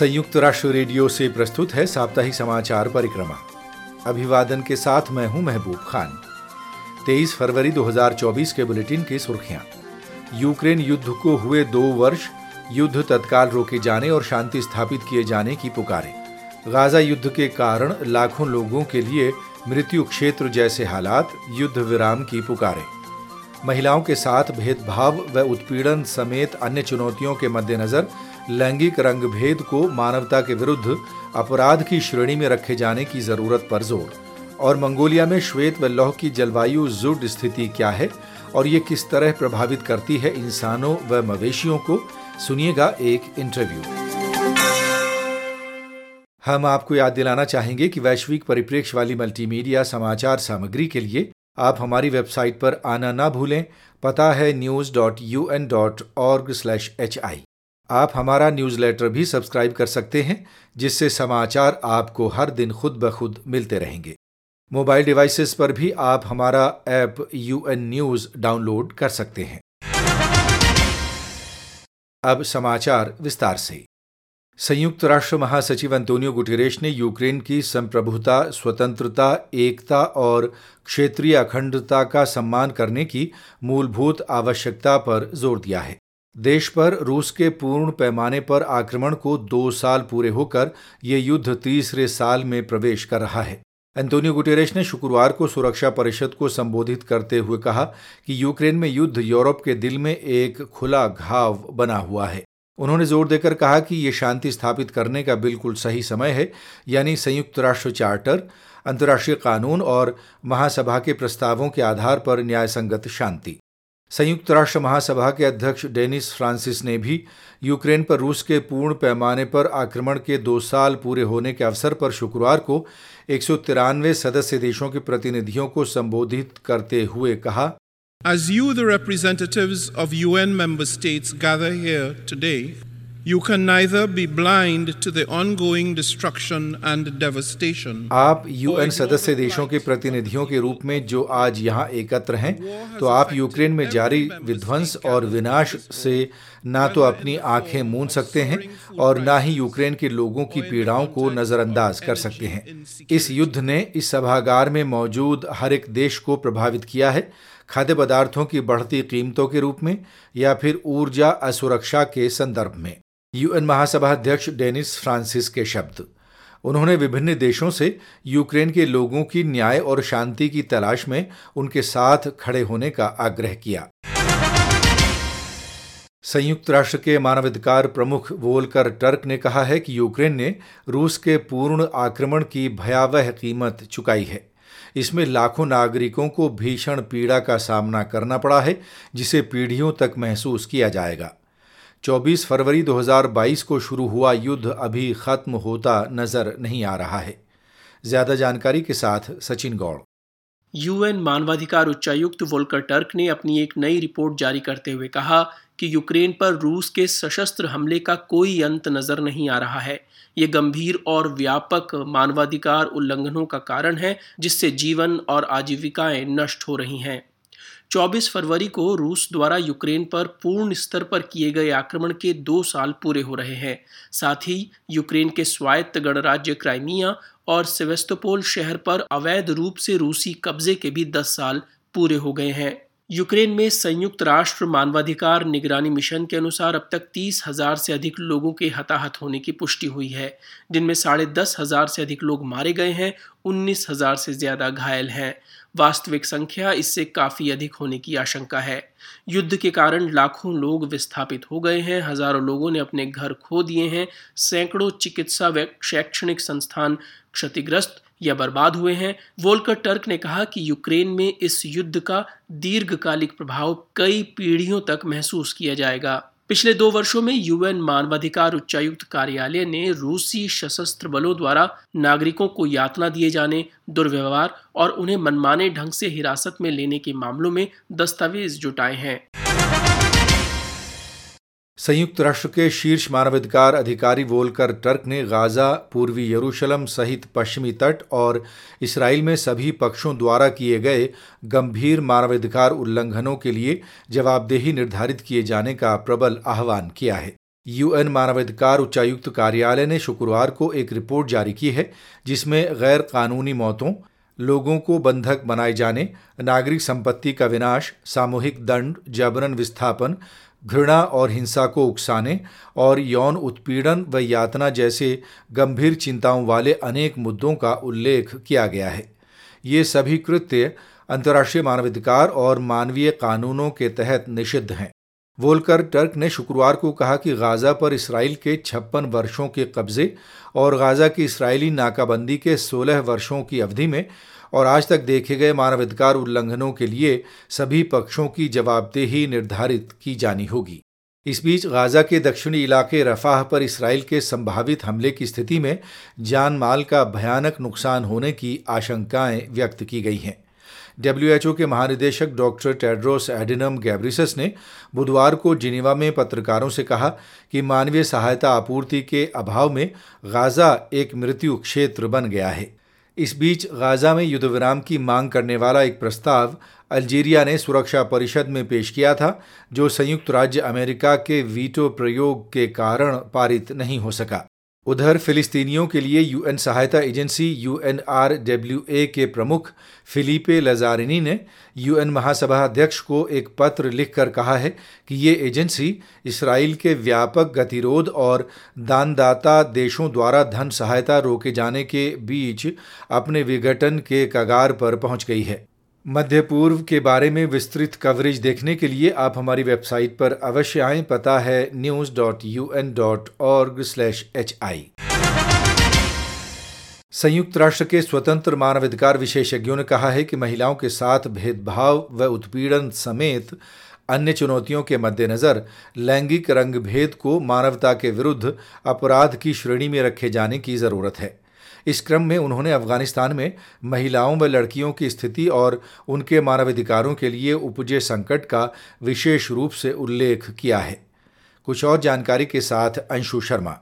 संयुक्त राष्ट्र रेडियो से प्रस्तुत है साप्ताहिक समाचार परिक्रमा। अभिवादन के साथ मैं हूँ महबूब खान। 23 फरवरी 2024 के बुलेटिन की सुर्खियाँ। यूक्रेन युद्ध को हुए दो वर्ष, युद्ध तत्काल रोके जाने और शांति स्थापित किए जाने की पुकारे। गाजा युद्ध के कारण लाखों लोगों के लिए मृत्यु क्षेत्र जैसे हालात युद्ध विराम की पुकारे। महिलाओं के साथ भेदभाव व उत्पीड़न समेत अन्य चुनौतियों के मद्देनजर लैंगिक रंग भेद को मानवता के विरुद्ध अपराध की श्रेणी में रखे जाने की ज़रूरत पर ज़ोर। और मंगोलिया में श्वेत व लौह की जलवायु जुड स्थिति क्या है? और ये किस तरह प्रभावित करती है इंसानों व मवेशियों को? सुनिएगा एक इंटरव्यू हम आपको याद दिलाना चाहेंगे कि वैश्विक परिप्रेक्ष्य वाली मल्टीमीडिया समाचार सामग्री के लिए आप हमारी वेबसाइट पर आना ना भूलें। पता है news dot U N dot org slash H I आप हमारा न्यूज़लेटर भी सब्सक्राइब कर सकते हैं, जिससे समाचार आपको हर दिन खुद ब खुद मिलते रहेंगे। मोबाइल डिवाइसेस पर भी आप हमारा app U N news download कर सकते हैं। अब समाचार विस्तार से। संयुक्त राष्ट्र महासचिव अंतोनियो गुटेरेश ने यूक्रेन की संप्रभुता, स्वतंत्रता, एकता और क्षेत्रीय अखंडता का सम्मान करने की मूलभूत आवश्यकता पर ज़ोर दिया है। देश पर रूस के पूर्ण पैमाने पर आक्रमण को दो साल पूरे होकर ये युद्ध तीसरे साल में प्रवेश कर रहा है। एंटोनियो गुटेरेश ने शुक्रवार को सुरक्षा परिषद को संबोधित करते हुए कहा कि यूक्रेन में युद्ध यूरोप के दिल में एक खुला घाव बना हुआ है। उन्होंने ज़ोर देकर कहा कि ये शांति स्थापित करने का बिल्कुल सही समय है, यानी संयुक्त राष्ट्र चार्टर, अंतर्राष्ट्रीय कानून और महासभा के प्रस्तावों के आधार पर न्यायसंगत शांति। संयुक्त राष्ट्र महासभा के अध्यक्ष डेनिस फ्रांसिस ने भी यूक्रेन पर रूस के पूर्ण पैमाने पर आक्रमण के दो साल पूरे होने के अवसर पर शुक्रवार को एक सौ तिरानवे सदस्य देशों के प्रतिनिधियों को संबोधित करते हुए कहा As you, the representatives of UN member states, gather here today, You can neither be blind to the ongoing destruction and devastation. आप यूएन सदस्य देशों के प्रतिनिधियों के रूप में जो आज यहाँ एकत्र हैं तो आप यूक्रेन में जारी विध्वंस और विनाश से ना तो अपनी आँखें मूंद सकते हैं और ना ही यूक्रेन के लोगों की पीड़ाओं को नज़रअंदाज कर सकते हैं। इस युद्ध ने इस सभागार में मौजूद हर एक देश को प्रभावित किया है खाद्य पदार्थों की बढ़ती कीमतों के रूप में या फिर ऊर्जा असुरक्षा के संदर्भ में। यूएन महासभा अध्यक्ष डेनिस फ्रांसिस के शब्द। उन्होंने विभिन्न देशों से यूक्रेन के लोगों की न्याय और शांति की तलाश में उनके साथ खड़े होने का आग्रह किया। संयुक्त राष्ट्र के मानवाधिकार प्रमुख वोलकर टर्क ने कहा है कि यूक्रेन ने रूस के पूर्ण आक्रमण की भयावह कीमत चुकाई है। इसमें लाखों नागरिकों को भीषण पीड़ा का सामना करना पड़ा है, जिसे पीढ़ियों तक महसूस किया जाएगा। 24 फरवरी 2022 को शुरू हुआ युद्ध अभी खत्म होता नज़र नहीं आ रहा है। ज़्यादा जानकारी के साथ सचिन गौड़। यूएन मानवाधिकार उच्चायुक्त वोल्कर टर्क ने अपनी एक नई रिपोर्ट जारी करते हुए कहा कि यूक्रेन पर रूस के सशस्त्र हमले का कोई अंत नज़र नहीं आ रहा है। ये गंभीर और व्यापक मानवाधिकार उल्लंघनों का कारण है, जिससे जीवन और आजीविकाएँ नष्ट हो रही हैं। 24 फरवरी को रूस द्वारा यूक्रेन पर पूर्ण स्तर पर किए गए आक्रमण के दो साल पूरे हो रहे हैं। साथ ही यूक्रेन के स्वायत्त गणराज्य क्राइमिया और सेवेस्तोपोल शहर पर अवैध रूप से रूसी कब्जे के भी 10 साल पूरे हो गए हैं। यूक्रेन में संयुक्त राष्ट्र मानवाधिकार निगरानी मिशन के अनुसार अब तक तीस हज़ार से अधिक लोगों के हताहत होने की पुष्टि हुई है। जिनमें साढ़े दस हज़ार से अधिक लोग मारे गए हैं, उन्नीस हज़ार से ज़्यादा घायल हैं। वास्तविक संख्या इससे काफ़ी अधिक होने की आशंका है। युद्ध के कारण लाखों लोग विस्थापित हो गए हैं। हज़ारों लोगों ने अपने घर खो दिए हैं। सैकड़ों चिकित्सा व शैक्षणिक संस्थान क्षतिग्रस्त या बर्बाद हुए हैं। वोल्कर टर्क ने कहा कि यूक्रेन में इस युद्ध का दीर्घकालिक प्रभाव कई पीढ़ियों तक महसूस किया जाएगा। पिछले दो वर्षों में यूएन मानवाधिकार उच्चायुक्त कार्यालय ने रूसी सशस्त्र बलों द्वारा नागरिकों को यातना दिए जाने, दुर्व्यवहार और उन्हें मनमाने ढंग से हिरासत में लेने के मामलों में दस्तावेज़ जुटाए हैं। संयुक्त राष्ट्र के शीर्ष मानवाधिकार अधिकारी वोलकर टर्क ने गाजा, पूर्वी यरूशलम सहित पश्चिमी तट और इसराइल में सभी पक्षों द्वारा किए गए गंभीर मानवाधिकार उल्लंघनों के लिए जवाबदेही निर्धारित किए जाने का प्रबल आह्वान किया है। यूएन मानवाधिकार उच्चायुक्त कार्यालय ने शुक्रवार को एक रिपोर्ट जारी की है, जिसमें गैर कानूनी मौतों, लोगों को बंधक बनाए जाने, नागरिक संपत्ति का विनाश, सामूहिक दंड, जबरन विस्थापन घृणा और हिंसा को उकसाने और यौन उत्पीड़न व यातना जैसे गंभीर चिंताओं वाले अनेक मुद्दों का उल्लेख किया गया है। ये सभी कृत्य अंतर्राष्ट्रीय मानवाधिकार और मानवीय कानूनों के तहत निषिद्ध हैं। वोलकर टर्क ने शुक्रवार को कहा कि गाज़ा पर इसराइल के छप्पन वर्षों के कब्जे और गाज़ा की इसराइली नाकाबंदी के 16 वर्षों की अवधि में और आज तक देखे गए मानवाधिकार उल्लंघनों के लिए सभी पक्षों की जवाबदेही निर्धारित की जानी होगी। इस बीच गाज़ा के दक्षिणी इलाके रफाह पर इसराइल के संभावित हमले की स्थिति में जान माल का भयानक नुकसान होने की आशंकाएँ व्यक्त की गई हैं। डब्ल्यूएचओ के महानिदेशक डॉक्टर टेड्रोस एडिनम गैब्रिसस ने बुधवार को जिनेवा में पत्रकारों से कहा कि मानवीय सहायता आपूर्ति के अभाव में गाज़ा एक मृत्यु क्षेत्र बन गया है। इस बीच गाज़ा में युद्ध विराम की मांग करने वाला एक प्रस्ताव अल्जीरिया ने सुरक्षा परिषद में पेश किया था, जो संयुक्त राज्य अमेरिका के वीटो प्रयोग के कारण पारित नहीं हो सका। उधर फिलिस्तीनियों के लिए यूएन सहायता एजेंसी यूएनआरडब्ल्यूए के प्रमुख फिलिपे लजारिनी ने यूएन महासभा अध्यक्ष को एक पत्र लिखकर कहा है कि ये एजेंसी इसराइल के व्यापक गतिरोध और दानदाता देशों द्वारा धन सहायता रोके जाने के बीच अपने विघटन के कगार पर पहुँच गई है। मध्य पूर्व के बारे में विस्तृत कवरेज देखने के लिए आप हमारी वेबसाइट पर अवश्य आएँ। पता है news dot U N dot org slash H I संयुक्त राष्ट्र के स्वतंत्र मानवाधिकार विशेषज्ञों ने कहा है कि महिलाओं के साथ भेदभाव व उत्पीड़न समेत अन्य चुनौतियों के मद्देनज़र लैंगिक रंगभेद को मानवता के विरुद्ध अपराध की श्रेणी में रखे जाने की ज़रूरत है। इस क्रम में उन्होंने अफ़गानिस्तान में महिलाओं व लड़कियों की स्थिति और उनके मानवाधिकारों के लिए उपजे संकट का विशेष रूप से उल्लेख किया है। कुछ और जानकारी के साथ अंशु शर्मा।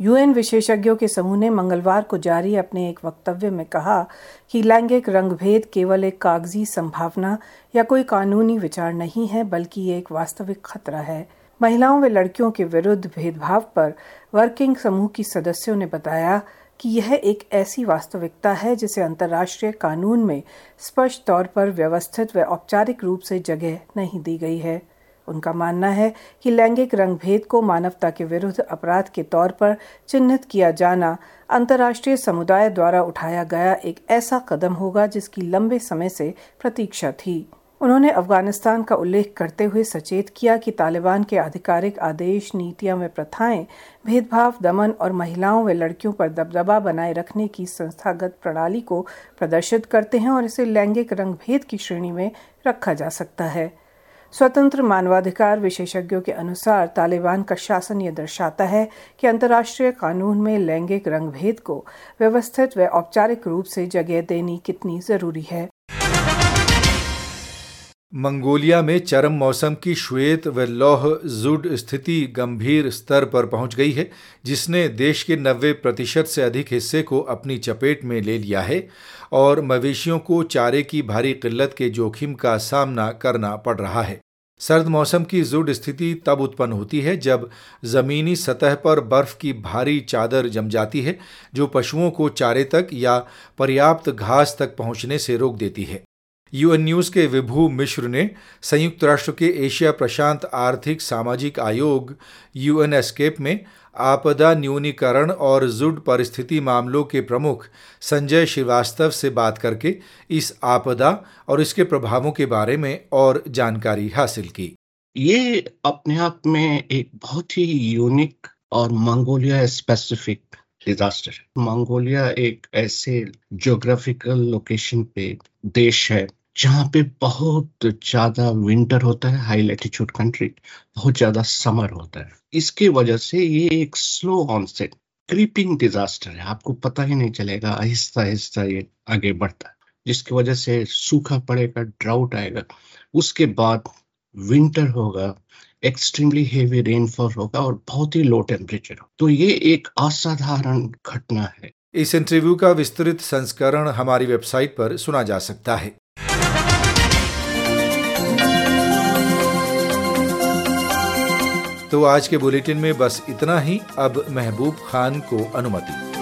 यूएन विशेषज्ञों के समूह ने मंगलवार को जारी अपने एक वक्तव्य में कहा कि लैंगिक रंगभेद केवल एक कागज़ी संभावना या कोई कानूनी विचार नहीं है, बल्कि ये एक वास्तविक खतरा है। महिलाओं व लड़कियों के विरुद्ध भेदभाव पर वर्किंग समूह की सदस्यों ने बताया कि यह एक ऐसी वास्तविकता है जिसे अंतर्राष्ट्रीय कानून में स्पष्ट तौर पर व्यवस्थित व औपचारिक रूप से जगह नहीं दी गई है। उनका मानना है कि लैंगिक रंगभेद को मानवता के विरुद्ध अपराध के तौर पर चिन्हित किया जाना अंतर्राष्ट्रीय समुदाय द्वारा उठाया गया एक ऐसा कदम होगा जिसकी लंबे समय से प्रतीक्षा थी। उन्होंने अफ़गानिस्तान का उल्लेख करते हुए सचेत किया कि तालिबान के आधिकारिक आदेश, नीतियाँ व प्रथाएँ, भेदभाव, दमन और महिलाओं व लड़कियों पर दबदबा बनाए रखने की संस्थागत प्रणाली को प्रदर्शित करते हैं और इसे लैंगिक रंग भेद की श्रेणी में रखा जा सकता है। स्वतंत्र मानवाधिकार विशेषज्ञों के अनुसार तालिबान का शासन यह दर्शाता है कि अंतर्राष्ट्रीय कानून में लैंगिक रंगभेद को व्यवस्थित व औपचारिक रूप से जगह देनी कितनी ज़रूरी है। मंगोलिया में चरम मौसम की श्वेत व लौह जुड स्थिति गंभीर स्तर पर पहुँच गई है, जिसने देश के 90 प्रतिशत से अधिक हिस्से को अपनी चपेट में ले लिया है और मवेशियों को चारे की भारी किल्लत के जोखिम का सामना करना पड़ रहा है। सर्द मौसम की जुड स्थिति तब उत्पन्न होती है जब ज़मीनी सतह पर बर्फ़ की भारी चादर जम जाती है, जो पशुओं को चारे तक या पर्याप्त घास तक पहुँचने से रोक देती है। यूएन न्यूज़ के विभू मिश्र ने संयुक्त राष्ट्र के एशिया प्रशांत आर्थिक सामाजिक आयोग यूएन एस्केप में आपदा न्यूनीकरण और जुड परिस्थिति मामलों के प्रमुख संजय श्रीवास्तव से बात करके इस आपदा और इसके प्रभावों के बारे में और जानकारी हासिल की। ये अपने आप में एक बहुत ही यूनिक और मंगोलिया स्पेसिफिक डिजास्टर मंगोलिया एक ऐसे ज्योग्राफिकल लोकेशन पे देश है, जहाँ पे बहुत ज़्यादा विंटर होता है हाई लेटीट्यूड कंट्री बहुत ज़्यादा समर होता है। इसके वजह से ये एक स्लो ऑनसेट क्रीपिंग डिजास्टर है। आपको पता ही नहीं चलेगा, आहिस्ता आहिस्ता ये आगे बढ़ता है, जिसकी वजह से सूखा पड़ेगा ड्राउट आएगा। उसके बाद विंटर होगा एक्सट्रीमली हेवी रेनफॉल होगा और बहुत ही लो टेम्परेचर तो ये एक असाधारण घटना है। इस इंटरव्यू का विस्तृत संस्करण हमारी वेबसाइट पर सुना जा सकता है। तो आज के बुलेटिन में बस इतना ही। अब महबूब खान को अनुमति।